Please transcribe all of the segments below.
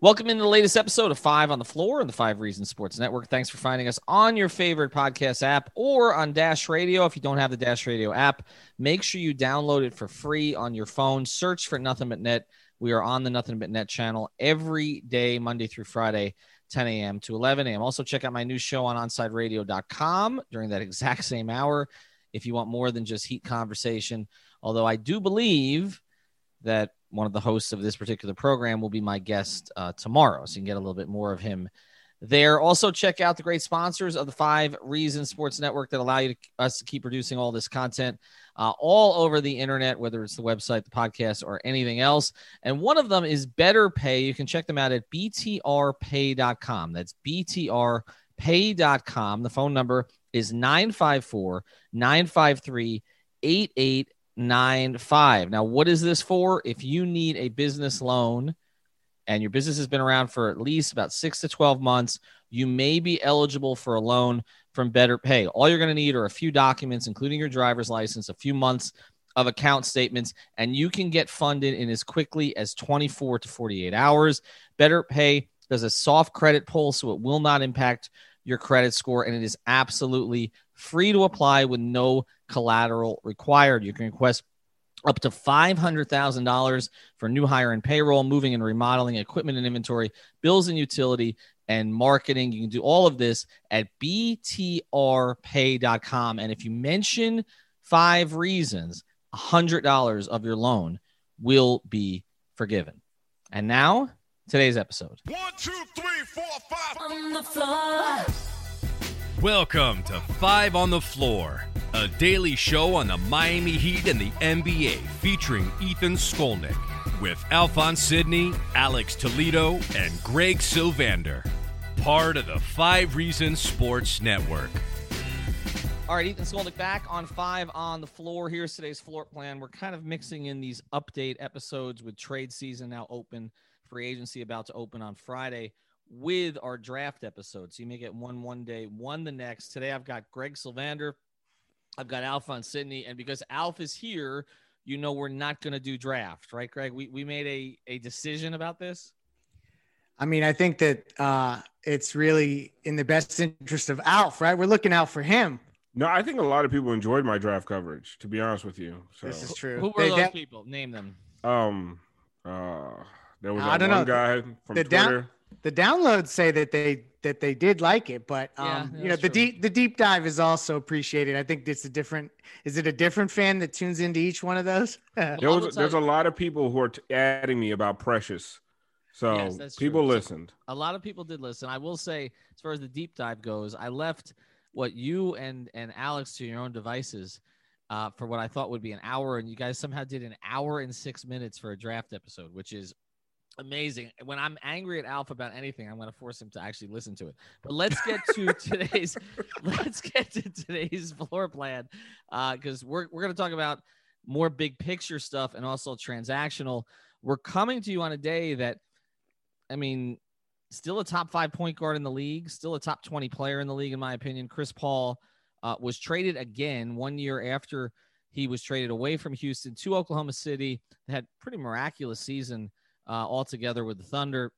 Welcome into the latest episode of Five on the Floor on the Five Reasons Sports Network. Thanks for finding us on your favorite podcast app or on Dash Radio. If you don't have the Dash Radio app, make sure you download it for free on your phone. Search for Nothing But Net. We are on the Nothing But Net channel every day, Monday through Friday, 10 a.m. to 11 a.m. Also, check out my new show on OnSideRadio.com during that exact same hour if you want more than just heat conversation. Although I do believe that one of the hosts of this particular program will be my guest uh, tomorrow. So you can get a little bit more of him there. Also, check out the great sponsors of the Five Reasons Sports Network that allow you to, us to keep producing all this content uh, all over the internet, whether it's the website, the podcast, or anything else. And one of them is Better Pay. You can check them out at btrpay.com. That's btrpay.com. The phone number is 954 953 8895. Now, what is this for? If you need a business loan, and your business has been around for at least about six to 12 months, you may be eligible for a loan from Better Pay. All you're going to need are a few documents, including your driver's license, a few months of account statements, and you can get funded in as quickly as 24 to 48 hours. Better Pay does a soft credit pull, so it will not impact your credit score, and it is absolutely free to apply with no collateral required. You can request up to $500,000 for new hire and payroll, moving and remodeling, equipment and inventory, bills and utility, and marketing. You can do all of this at btrpay.com. And if you mention five reasons, $100 of your loan will be forgiven. And now, today's episode. One, two, three, four, five. on the floor. Welcome to Five on the Floor, a daily show on the Miami Heat and the NBA featuring Ethan Skolnick with Alphonse Sidney, Alex Toledo, and Greg Sylvander. Part of the Five Reasons Sports Network. All right, Ethan Skolnick back on five on the floor. Here's today's floor plan. We're kind of mixing in these update episodes with trade season now open, free agency about to open on Friday with our draft episodes. You may get one one day, one the next. Today I've got Greg Sylvander, I've got Alf on Sidney, and because Alf is here, you know we're not going to do draft, right, Greg? We we made a a decision about this. I mean, I think that uh, it's really in the best interest of Alf, right? We're looking out for him. No, I think a lot of people enjoyed my draft coverage. To be honest with you, so This is true. Who were They those de- people? Name them. um, uh, there was I that don't one know. guy from The Twitter. down- the downloads say that they that they did like it, but um, yeah, you know the true. deep the deep dive is also appreciated. I think it's a different. Is it a different fan that tunes into each one of those? there was there's you- a lot of people who are t- adding me about Precious, so Yes, people true. So- listened. a lot of people did listen. I will say, as far as the deep dive goes, I left what you and and Alex to your own devices uh, for what I thought would be an hour, and you guys somehow did an hour and six minutes for a draft episode, which is amazing. When I'm angry at Alf about anything, I'm going to force him to actually listen to it. But let's get to today's let's get to today's floor plan because we're we're going to talk about more big picture stuff and also transactional. We're coming to you on a day that, I mean, still a top five point guard in the league, still a top 20 player in the league, in my opinion. Chris Paul uh, was traded again one year after he was traded away from Houston to Oklahoma City. Had pretty miraculous season uh, altogether with the Thunder,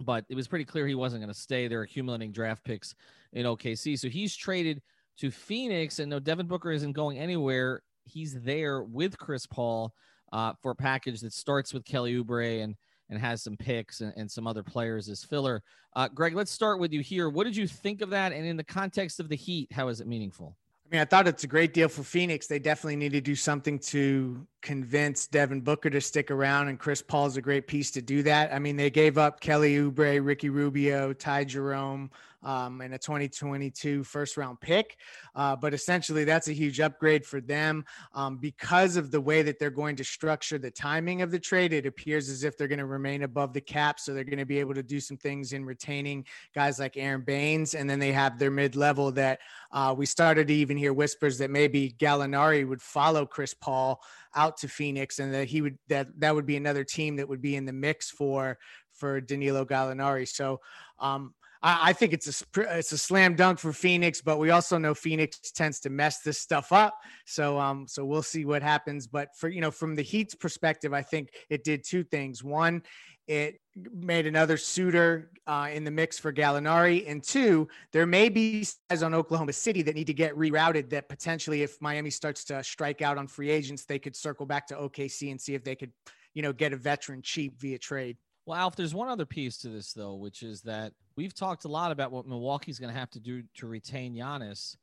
but it was pretty clear he wasn't going to stay. They're accumulating draft picks in OKC, so he's traded to Phoenix. And no, Devin Booker isn't going anywhere. He's there with Chris Paul uh, for a package that starts with Kelly Oubre and and has some picks and, and some other players as filler. Uh, Greg, let's start with you here. What did you think of that? And in the context of the Heat, how is it meaningful? I mean, I thought it's a great deal for Phoenix. They definitely need to do something to convince Devin Booker to stick around, and Chris Paul's a great piece to do that. I mean, they gave up Kelly Oubre, Ricky Rubio, Ty Jerome, um, and a 2022 first round pick. Uh, but essentially, that's a huge upgrade for them um, because of the way that they're going to structure the timing of the trade. It appears as if they're going to remain above the cap, so they're going to be able to do some things in retaining guys like Aaron Baynes, and then they have their mid level that uh, we started to even hear whispers that maybe Gallinari would follow Chris Paul out to Phoenix, and that he would that that would be another team that would be in the mix for for Danilo Gallinari. So um, I, I think it's a it's a slam dunk for Phoenix, but we also know Phoenix tends to mess this stuff up. So um, so we'll see what happens. But for you know, from the Heat's perspective, I think it did two things. One, it made another suitor uh, in the mix for Gallinari. And two, there may be guys on Oklahoma City that need to get rerouted that potentially, if Miami starts to strike out on free agents, they could circle back to OKC and see if they could, you know, get a veteran cheap via trade. Well, Alf, there's one other piece to this, though, which is that we've talked a lot about what Milwaukee's going to have to do to retain Giannis.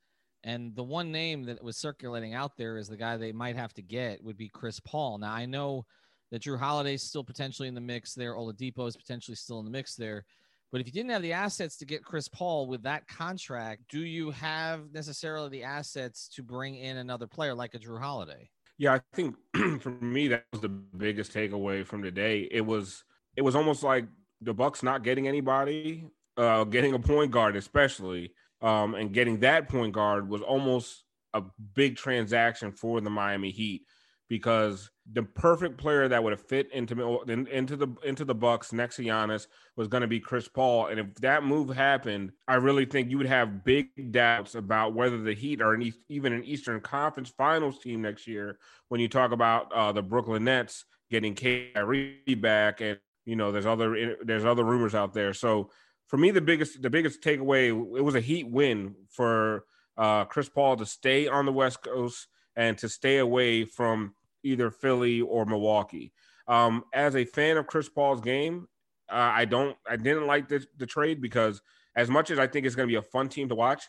And the one name that was circulating out there is the guy they might have to get would be Chris Paul. Now, I know that Jrue Holiday's still potentially in the mix there. Oladipo is potentially still in the mix there. But if you didn't have the assets to get Chris Paul with that contract, do you have necessarily the assets to bring in another player like a Jrue Holiday? Yeah, I think for me that was the biggest takeaway from today. It was it was almost like the Bucks not getting anybody, uh, getting a point guard especially, um, and getting that point guard was almost a big transaction for the Miami Heat because the perfect player that would have fit into into the into the Bucks next to Giannis was going to be Chris Paul, and if that move happened, I really think you would have big doubts about whether the Heat are an, even an Eastern Conference Finals team next year. When you talk about uh, the Brooklyn Nets getting Kyrie back and you know, there's other there's other rumors out there. So for me, the biggest the biggest takeaway it was a Heat win for uh, Chris Paul to stay on the West Coast and to stay away from either Philly or Milwaukee. Um, as a fan of Chris Paul's game, uh, I don't I didn't like the, the trade because as much as I think it's going to be a fun team to watch,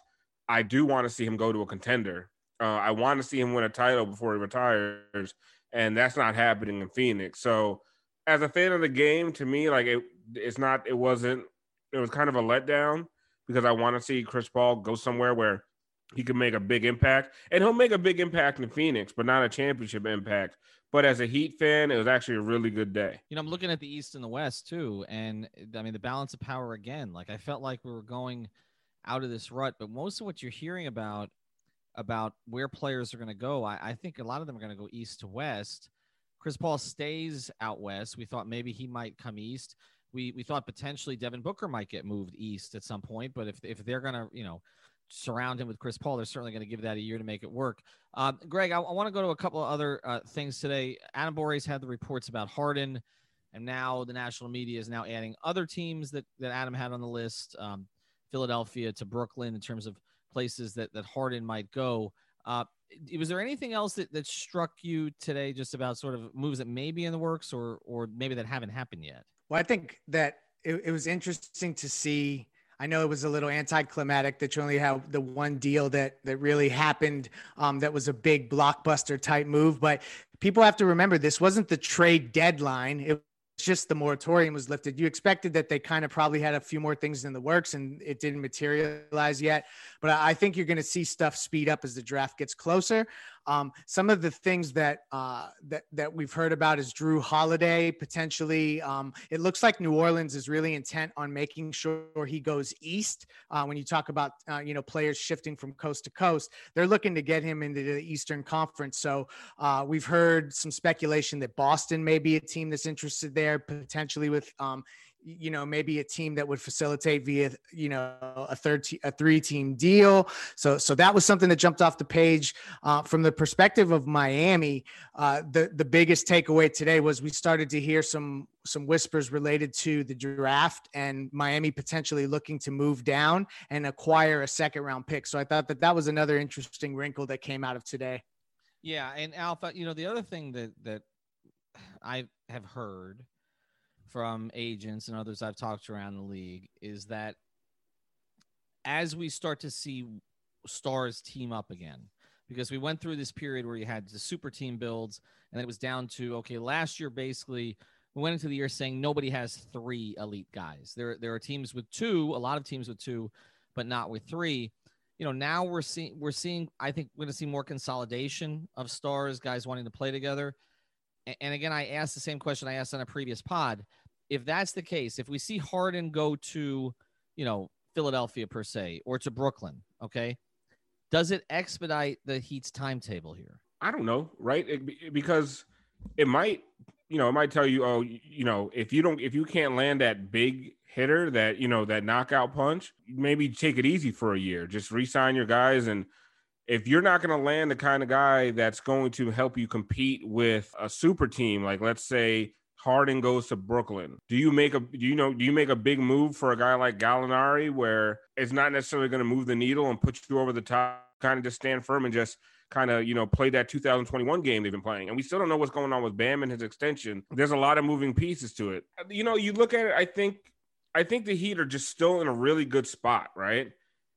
I do want to see him go to a contender. Uh, I want to see him win a title before he retires, and that's not happening in Phoenix. So as a fan of the game, to me, like it, it's not. It wasn't. It was kind of a letdown because I want to see Chris Paul go somewhere where he can make a big impact, and he'll make a big impact in Phoenix, but not a championship impact. But as a Heat fan, it was actually a really good day. You know, I'm looking at the East and the West too, and I mean the balance of power again. Like I felt like we were going out of this rut, but most of what you're hearing about about where players are going to go, I, I think a lot of them are going to go east to west. Chris Paul stays out west. We thought maybe he might come east. We we thought potentially Devin Booker might get moved east at some point, but if if they're gonna you know surround him with Chris Paul, they're certainly going to give that a year to make it work. Um, Greg, I, I want to go to a couple of other uh, things today. Adam Borges had the reports about Harden, and now the national media is now adding other teams that that Adam had on the list, um, Philadelphia to Brooklyn in terms of places that that Harden might go. Uh, was there anything else that, that struck you today just about sort of moves that may be in the works or or maybe that haven't happened yet well i think that it, it was interesting to see I know it was a little anticlimactic that you only have the one deal that that really happened um, that was a big blockbuster type move. But people have to remember this wasn't the trade deadline. It was just the moratorium was lifted. You expected that they kind of probably had a few more things in the works and it didn't materialize yet. But I think you're going to see stuff speed up as the draft gets closer. Um, some of the things that uh, that that we've heard about is Jrue Holiday potentially. Um, it looks like New Orleans is really intent on making sure he goes east. Uh, when you talk about uh, you know players shifting from coast to coast, they're looking to get him into the Eastern Conference. So uh, we've heard some speculation that Boston may be a team that's interested there potentially with um, you know maybe a team that would facilitate via you know a third te- a three team deal. So so that was something that jumped off the page uh, from the perspective of miami. Uh, the the biggest takeaway today was we started to hear some some whispers related to the draft and miami potentially looking to move down and acquire a second round pick. So i thought that that was another interesting wrinkle that came out of today. Yeah and alpha you know the other thing that that i have heard from agents and others I've talked to around the league is that as we start to see stars team up again, because we went through this period where you had the super team builds and it was down to okay, last year basically we went into the year saying nobody has three elite guys. There there are teams with two, a lot of teams with two, but not with three. You know, now we're seeing we're seeing I think we're going to see more consolidation of stars, guys wanting to play together. And again, I asked the same question I asked on a previous pod. If that's the case, if we see Harden go to, you know, Philadelphia per se or to Brooklyn, okay, does it expedite the Heat's timetable here? I don't know, right? It, because it might, you know, it might tell you, oh, you know, if you don't, if you can't land that big hitter, that you know, that knockout punch, maybe take it easy for a year. Just resign your guys, and if you're not going to land the kind of guy that's going to help you compete with a super team, like let's say Harden goes to Brooklyn. Do you make a do you know do you make a big move for a guy like Gallinari where it's not necessarily going to move the needle and put you over the top, kind of just stand firm and just kind of you know play that 2021 game they've been playing, and we still don't know what's going on with Bam and his extension. There's a lot of moving pieces to it. You know, you look at it. I think I think the Heat are just still in a really good spot, right?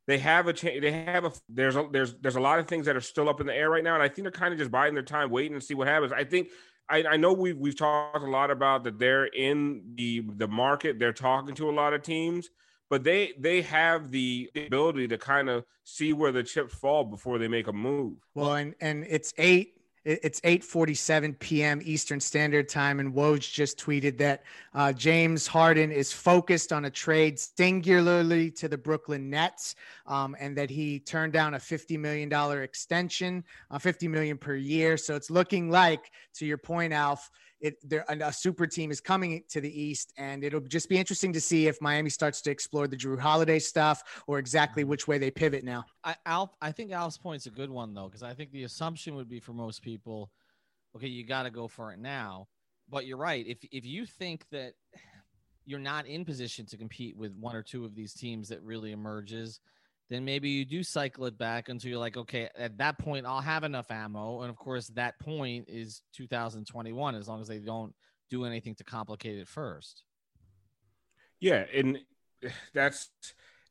They have a chance. They have a there's a there's there's a lot of things that are still up in the air right now, and I think they're kind of just biding their time, waiting and see what happens. I think I, I know we've we've talked a lot about that they're in the the market. They're talking to a lot of teams, but they they have the ability to kind of see where the chips fall before they make a move. Well, and and it's eight it's 8:47 p.m. Eastern Standard Time, and Woj just tweeted that uh, James Harden is focused on a trade singularly to the Brooklyn Nets, um, and that he turned down a 50 million dollar extension, uh, 50 million per year. So it's looking like, to your point, Alf, it there a super team is coming to the East, and it'll just be interesting to see if Miami starts to explore the Jrue Holiday stuff or exactly mm-hmm. which way they pivot now. I Alf, I think Alf's point's a good one though, because I think the assumption would be for most people, okay, you got to go for it now. But you're right. If if you think that you're not in position to compete with one or two of these teams that really emerges, then maybe you do cycle it back until you're like, okay, at that point, I'll have enough ammo. And of course, that point is 2021, as long as they don't do anything to complicate it first. Yeah. And that's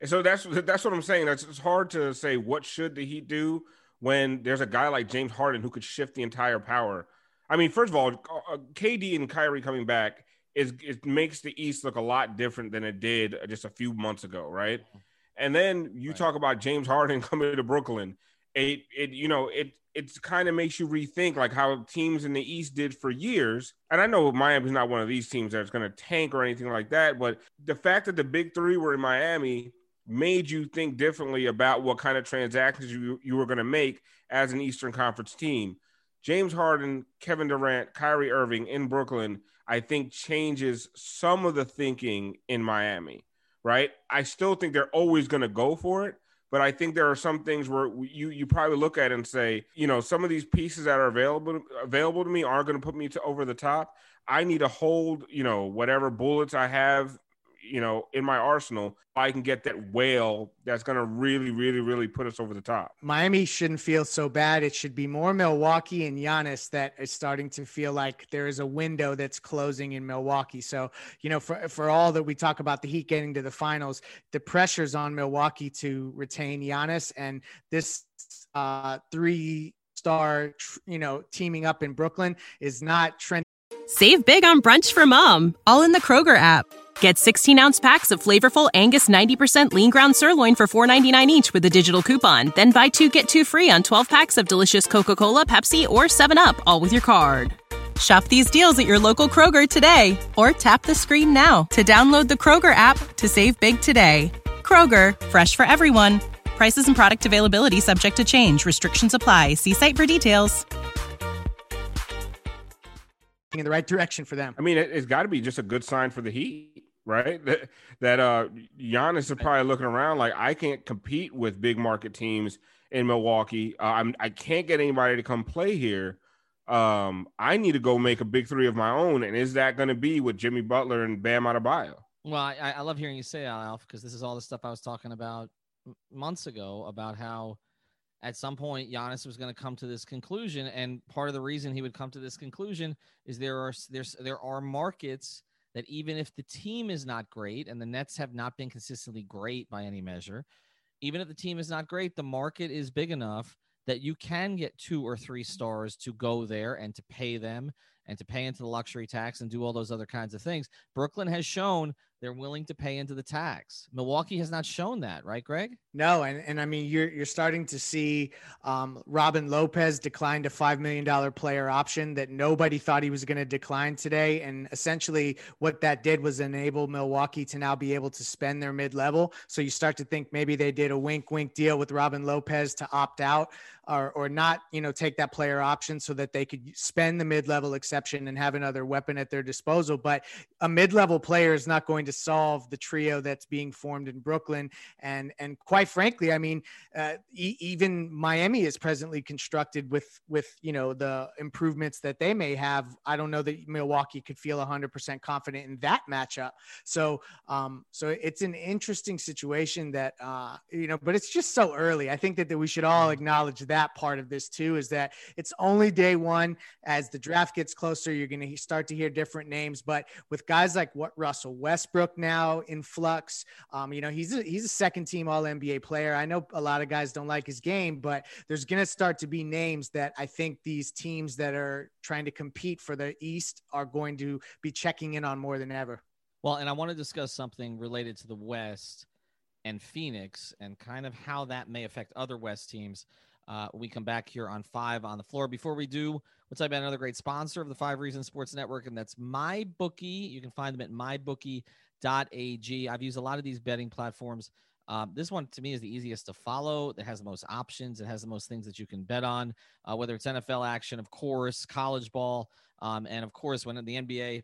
so that's that's what I'm saying. That's it's hard to say what should the Heat do when there's a guy like James Harden who could shift the entire power. I mean, first of all, uh, KD and Kyrie coming back is it makes the East look a lot different than it did just a few months ago, right? Mm-hmm and then you right. talk about James Harden coming to Brooklyn. It it you know it it kind of makes you rethink like how teams in the East did for years. And I know Miami's not one of these teams that's going to tank or anything like that, but the fact that the big three were in Miami made you think differently about what kind of transactions you, you were going to make as an Eastern Conference team. James Harden, Kevin Durant, Kyrie Irving in Brooklyn, I think changes some of the thinking in Miami right? I still think they're always going to go for it, but I think there are some things where you you probably look at and say, you know, some of these pieces that are available available to me aren't going to put me to over the top. I need to hold, you know, whatever bullets I have you know, in my arsenal, I can get that whale that's going to really, really, really put us over the top. Miami shouldn't feel so bad. It should be more Milwaukee and Giannis that is starting to feel like there is a window that's closing in Milwaukee. So, you know, for, for all that we talk about the Heat getting to the finals, the pressure's on Milwaukee to retain Giannis. And this uh, three star, you know, teaming up in Brooklyn is not trending. Save big on brunch for mom, all in the Kroger app. Get 16 ounce packs of flavorful Angus 90% lean ground sirloin for $4.99 each with a digital coupon. Then buy two get two free on 12 packs of delicious Coca Cola, Pepsi, or 7UP, all with your card. Shop these deals at your local Kroger today or tap the screen now to download the Kroger app to save big today. Kroger, fresh for everyone. Prices and product availability subject to change. Restrictions apply. See site for details in the right direction for them. I mean, it, has got to be just a good sign for the Heat right? That that uh Giannis is probably looking around like I can't compete with big market teams in Milwaukee. Uh, I'm I can't get anybody to come play here. Um, I need to go make a big three of my own, and is that going to be with Jimmy Butler and Bam Adebayo? Well, I, I love hearing you say that, Alf because this is all the stuff I was talking about months ago about how at some point Giannis was going to come to this conclusion, and part of the reason he would come to this conclusion is there are there's there are markets that even if the team is not great, and the Nets have not been consistently great by any measure, even if the team is not great, the market is big enough that you can get two or three stars to go there and to pay them and to pay into the luxury tax and do all those other kinds of things. Brooklyn has shown they're willing to pay into the tax. Milwaukee has not shown that, right, Greg? No, and, and I mean you're you're starting to see um, Robin Lopez declined a five million dollar player option that nobody thought he was going to decline today, and essentially what that did was enable Milwaukee to now be able to spend their mid level. So you start to think maybe they did a wink wink deal with Robin Lopez to opt out or or not, you know, take that player option so that they could spend the mid level exception and have another weapon at their disposal. But a mid level player is not going to solve the trio that's being formed in Brooklyn. And and quite frankly, I mean, uh, e- even Miami is presently constructed with with you know the improvements that they may have. I don't know that Milwaukee could feel 100% confident in that matchup. So um, so it's an interesting situation that uh, you know, but it's just so early. I think that, that we should all acknowledge that part of this too. Is that it's only day one. As the draft gets closer, you're going to start to hear different names. But with guys like what Russell Westbrook now in flux. Um, you know, he's a, he's a second team All NBA player. I know a lot of guys don't like his game, but there's going to start to be names that I think these teams that are trying to compete for the East are going to be checking in on more than ever. Well, and I want to discuss something related to the West and Phoenix and kind of how that may affect other West teams. Uh, we come back here on five on the floor. Before we do, let's talk about another great sponsor of the Five Reasons Sports Network, and that's MyBookie. You can find them at MyBookie ag. I've used a lot of these betting platforms. Um, this one to me is the easiest to follow. It has the most options. It has the most things that you can bet on, uh, whether it's NFL action, of course, college ball, um, and of course, when the NBA,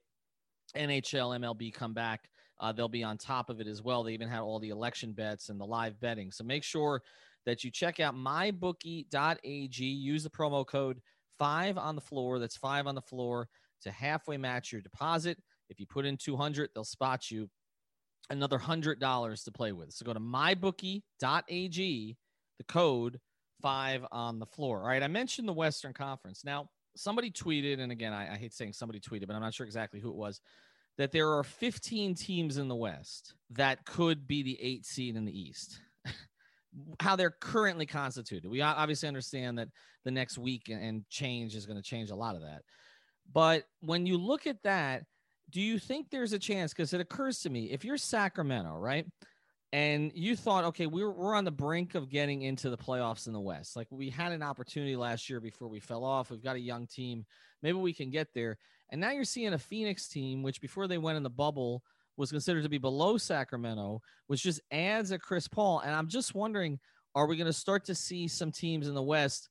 NHL, MLB come back, uh, they'll be on top of it as well. They even have all the election bets and the live betting. So make sure that you check out mybookie.ag. Use the promo code five on the floor. That's five on the floor to halfway match your deposit. If you put in 200, they'll spot you another $100 to play with. So go to mybookie.ag, the code five on the floor. All right. I mentioned the Western Conference. Now, somebody tweeted, and again, I, I hate saying somebody tweeted, but I'm not sure exactly who it was, that there are 15 teams in the West that could be the eight seed in the East. How they're currently constituted. We obviously understand that the next week and change is going to change a lot of that. But when you look at that, do you think there's a chance? Because it occurs to me, if you're Sacramento, right? And you thought, okay, we're, we're on the brink of getting into the playoffs in the West. Like we had an opportunity last year before we fell off. We've got a young team. Maybe we can get there. And now you're seeing a Phoenix team, which before they went in the bubble was considered to be below Sacramento, which just adds a Chris Paul. And I'm just wondering, are we going to start to see some teams in the West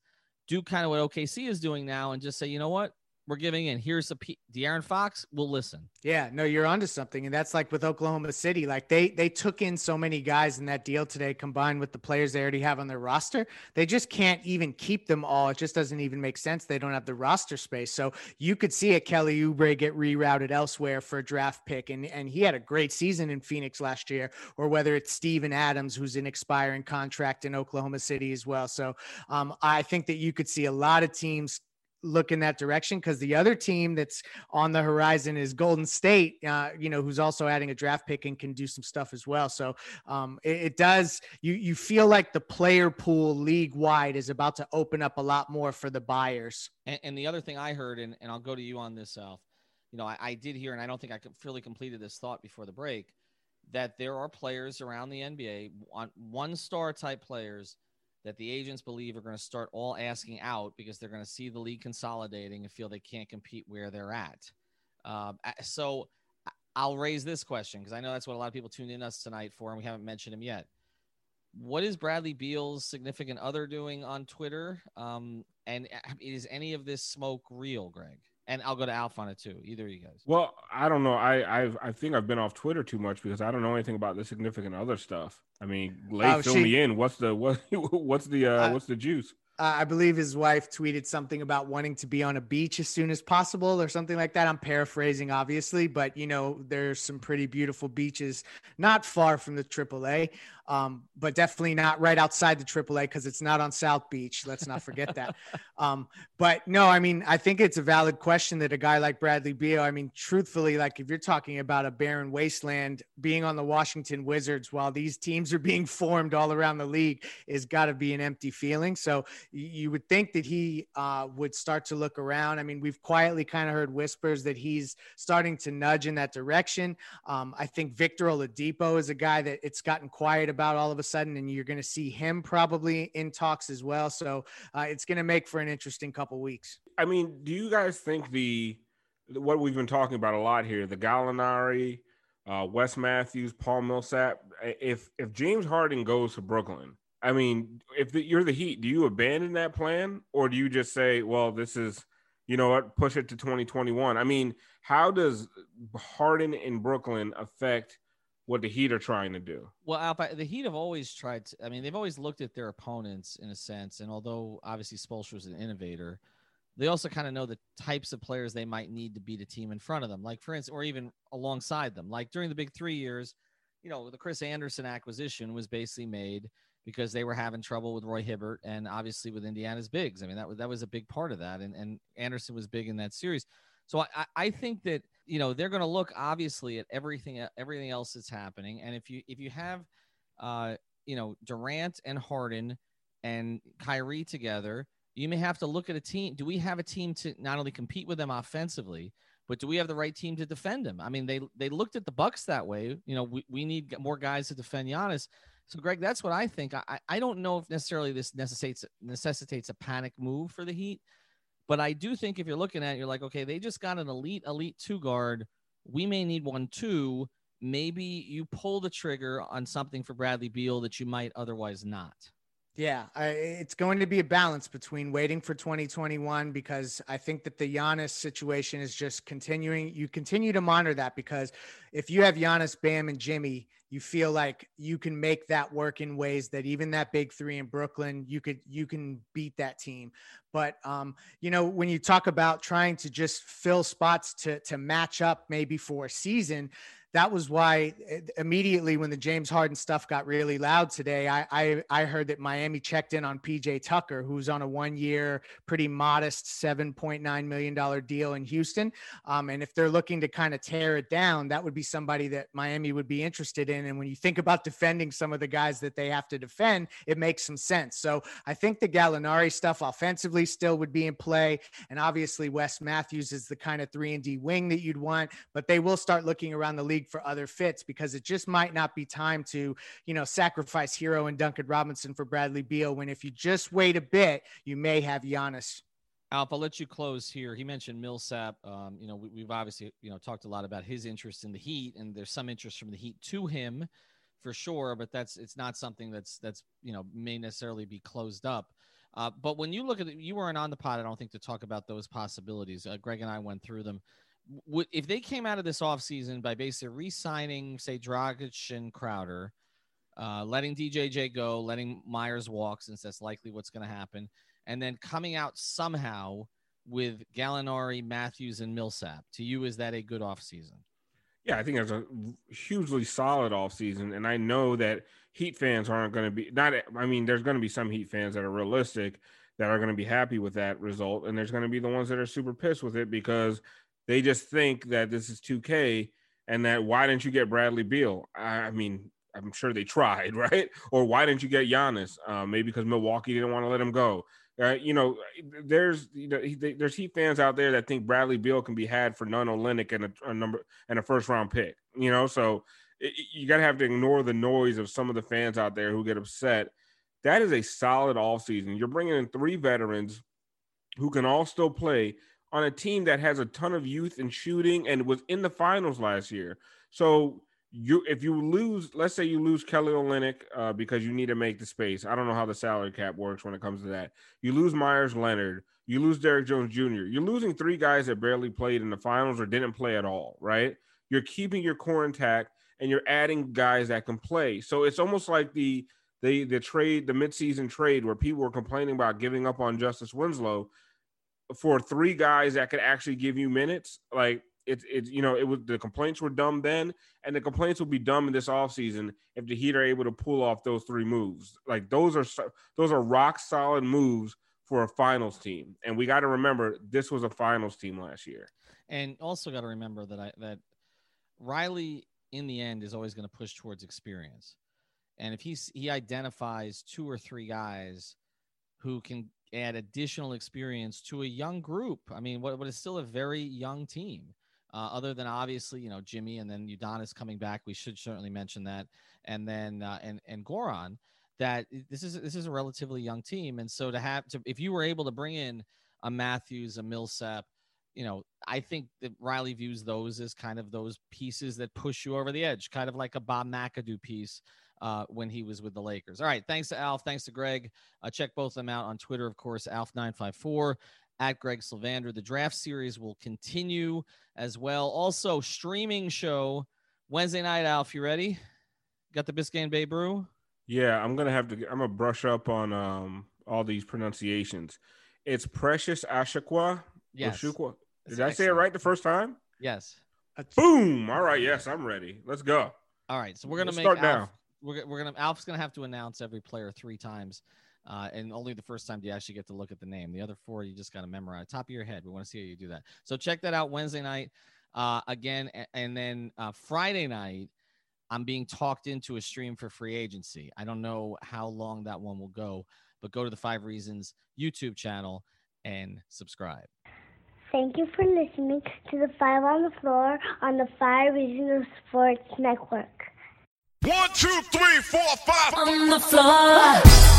do kind of what OKC is doing now and just say, you know what? We're giving in. Here's a P- De'Aaron Fox. We'll listen. Yeah, no, you're onto something, and that's like with Oklahoma City. Like they they took in so many guys in that deal today, combined with the players they already have on their roster. They just can't even keep them all. It just doesn't even make sense. They don't have the roster space. So you could see a Kelly Oubre get rerouted elsewhere for a draft pick, and and he had a great season in Phoenix last year. Or whether it's Steven Adams, who's an expiring contract in Oklahoma City as well. So um, I think that you could see a lot of teams look in that direction because the other team that's on the horizon is Golden State, uh, you know, who's also adding a draft pick and can do some stuff as well. So um, it, it, does. You you feel like the player pool league wide is about to open up a lot more for the buyers. And, and the other thing I heard, and, and I'll go to you on this, Alf. You know, I, I did hear, and I don't think I could fully completed this thought before the break, that there are players around the NBA, one star type players that the agents believe are going to start all asking out because they're going to see the league consolidating and feel they can't compete where they're at. Um, so I'll raise this question because I know that's what a lot of people tuned in us tonight for, and we haven't mentioned him yet. What is Bradley Beal's significant other doing on Twitter? Um, and uh, is any of this smoke real, Greg? And I'll go to Alf on it too. Either of you guys. Well, I don't know. I I've, i think I've been off Twitter too much because I don't know anything about the significant other stuff. I mean, Lay, oh, fill she, me in. What's the what? What's the uh, uh, what's the juice? Uh, I believe his wife tweeted something about wanting to be on a beach as soon as possible or something like that. I'm paraphrasing, obviously, but you know, there's some pretty beautiful beaches not far from the AAA um, but definitely not right outside the AAA because it's not on South Beach. Let's not forget that. Um, but no, I mean, I think it's a valid question that a guy like Bradley Beal, I mean, truthfully, like if you're talking about a barren wasteland, being on the Washington Wizards while these teams are being formed all around the league is got to be an empty feeling. So you would think that he uh, would start to look around. I mean, we've quietly kind of heard whispers that he's starting to nudge in that direction. Um, I think Victor Oladipo is a guy that it's gotten quiet about all of a sudden, and you're going to see him probably in talks as well. So uh, it's going to make for an interesting couple weeks. I mean, do you guys think the what we've been talking about a lot here, the Gallinari, uh, Wes Matthews, Paul Millsap, if if James Harden goes to Brooklyn, I mean, if the, you're the Heat, do you abandon that plan or do you just say, well, this is, you know what, push it to 2021? I mean, how does Harden in Brooklyn affect what the Heat are trying to do? Well, Alf, the Heat have always tried to, I mean, they've always looked at their opponents in a sense. And although obviously Spoelstra is an innovator, they also kind of know the types of players they might need to beat a team in front of them, like for instance, or even alongside them. Like during the big three years, you know, the Chris Andersen acquisition was basically made – because they were having trouble with Roy Hibbert and obviously with Indiana's bigs. I mean, that was that was a big part of that. And and Andersen was big in that series. So I, I think that you know they're going to look obviously at everything everything else that's happening. And if you if you have uh you know Durant and Harden and Kyrie together, you may have to look at a team. Do we have a team to not only compete with them offensively, but do we have the right team to defend them? I mean, they they looked at the Bucks that way. You know, we, we need more guys to defend Giannis. So, Greg, that's what I think. I, I don't know if necessarily this necessitates necessitates a panic move for the Heat, but I do think if you're looking at it, you're like, okay, they just got an elite, elite two guard. We may need one too. Maybe you pull the trigger on something for Bradley Beal that you might otherwise not. Yeah, I, it's going to be a balance between waiting for 2021 because I think that the Giannis situation is just continuing. You continue to monitor that because if you have Giannis, Bam, and Jimmy, you feel like you can make that work in ways that even that big three in Brooklyn, you could you can beat that team. But um, you know, when you talk about trying to just fill spots to to match up maybe for a season, that was why eh, immediately when the James Harden stuff got really loud today, I, I, I heard that Miami checked in on PJ Tucker, who's on a one year, pretty modest $7.9 million deal in Houston. Um, and if they're looking to kind of tear it down, that would be somebody that Miami would be interested in. And when you think about defending some of the guys that they have to defend, it makes some sense. So I think the Gallinari stuff offensively still would be in play. And obviously, Wes Matthews is the kind of three and D wing that you'd want, but they will start looking around the league league for other fits because it just might not be time to, you know, sacrifice Herro and Duncan Robinson for Bradley Beal. When if you just wait a bit, you may have Giannis. Alf, I'll let you close here. He mentioned Millsap. Um, you know, we, have obviously you know talked a lot about his interest in the Heat, and there's some interest from the Heat to him, for sure. But that's it's not something that's that's you know may necessarily be closed up. Uh, but when you look at it, you weren't on the pod, I don't think, to talk about those possibilities. Uh, Greg and I went through them would if they came out of this offseason by basically re-signing, say, Dragic and Crowder, uh, letting DJJ go, letting Meyers walk, since that's likely what's going to happen, and then coming out somehow with Gallinari, Matthews, and Millsap. To you, is that a good offseason? Yeah, I think that's a hugely solid offseason. And I know that Heat fans aren't going to be not. I mean, there's going to be some Heat fans that are realistic that are going to be happy with that result, and there's going to be the ones that are super pissed with it because they just think that this is 2K and that why didn't you get Bradley Beal? I mean, I'm sure they tried, right? Or why didn't you get Giannis? Uh, maybe because Milwaukee didn't want to let him go. Uh, you know, there's you know, there's Heat fans out there that think Bradley Beal can be had for none Olynyk and a, a number and a first round pick. You know, so it, you got to have to ignore the noise of some of the fans out there who get upset. That is a solid all season. You're bringing in three veterans who can all still play on a team that has a ton of youth and shooting and was in the finals last year. So you if you lose, let's say you lose Kelly Olynyk uh, because you need to make the space. I don't know how the salary cap works when it comes to that. You lose Meyers Leonard, you lose Derrick Jones Jr. You're losing three guys that barely played in the finals or didn't play at all, right? You're keeping your core intact and you're adding guys that can play. So it's almost like the the the trade, the midseason trade where people were complaining about giving up on Justice Winslow for three guys that could actually give you minutes, like it's it's you know it was the complaints were dumb then, and the complaints will be dumb in this offseason if the Heat are able to pull off those three moves. Like those are those are rock solid moves for a finals team, and we got to remember this was a finals team last year. And also got to remember that I that Riley in the end is always going to push towards experience. And if he's he identifies two or three guys who can add additional experience to a young group. I mean, what, what is still a very young team. Uh, other than obviously, you know, Jimmy and then Udonis coming back, we should certainly mention that, and then uh, and and Goran. That this is this is a relatively young team, and so to have to if you were able to bring in a Matthews, a Millsap, you know, I think that Riley views those as kind of those pieces that push you over the edge, kind of like a Bob McAdoo piece uh, when he was with the Lakers. All right. Thanks to Alf. Thanks to Greg. Uh, check both of them out on Twitter, of course, Alf954 at Greg Sylvander. The draft series will continue as well. Also, streaming show Wednesday night, Alf. You ready? Got the Biscayne Bay Brew? Yeah, I'm gonna have to. I'm gonna brush up on um all these pronunciations. It's Precious Achiuwa. Yes. Achiuwa. It's Did I say it right the first time? Yes. Boom! All right, yes, I'm ready. Let's go. All right. So we're gonna We'll make start Alf, now. We're, we're gonna Alf's gonna have to announce every player three times. Uh, and only the first time do you actually get to look at the name. The other four you just got to memorize top of your head. We want to see how you do that. So check that out Wednesday night. Uh, again, and then uh, Friday night, I'm being talked into a stream for free agency. I don't know how long that one will go, but go to the Five Reasons YouTube channel and subscribe. Thank you for listening to the Five on the Floor on the Five Regional Sports Network. One, two, three, four, five. on the floor.